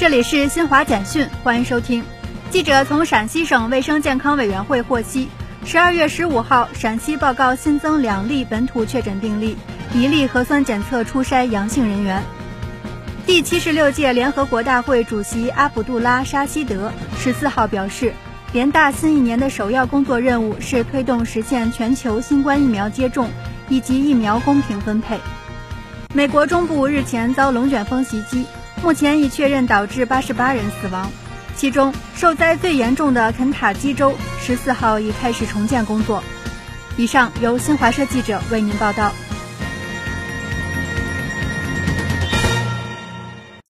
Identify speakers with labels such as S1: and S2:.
S1: 这里是新华简讯，欢迎收听。记者从陕西省卫生健康委员会获悉，十二月十五号，陕西报告新增两例本土确诊病例，一例核酸检测初筛阳性人员。第七十六届联合国大会主席阿卜杜拉·沙希德十四号表示，联大新一年的首要工作任务是推动实现全球新冠疫苗接种以及疫苗公平分配。美国中部日前遭龙卷风袭击，目前已确认导致八十八人死亡。其中受灾最严重的肯塔基州十四号已开始重建工作。以上由新华社记者为您报道。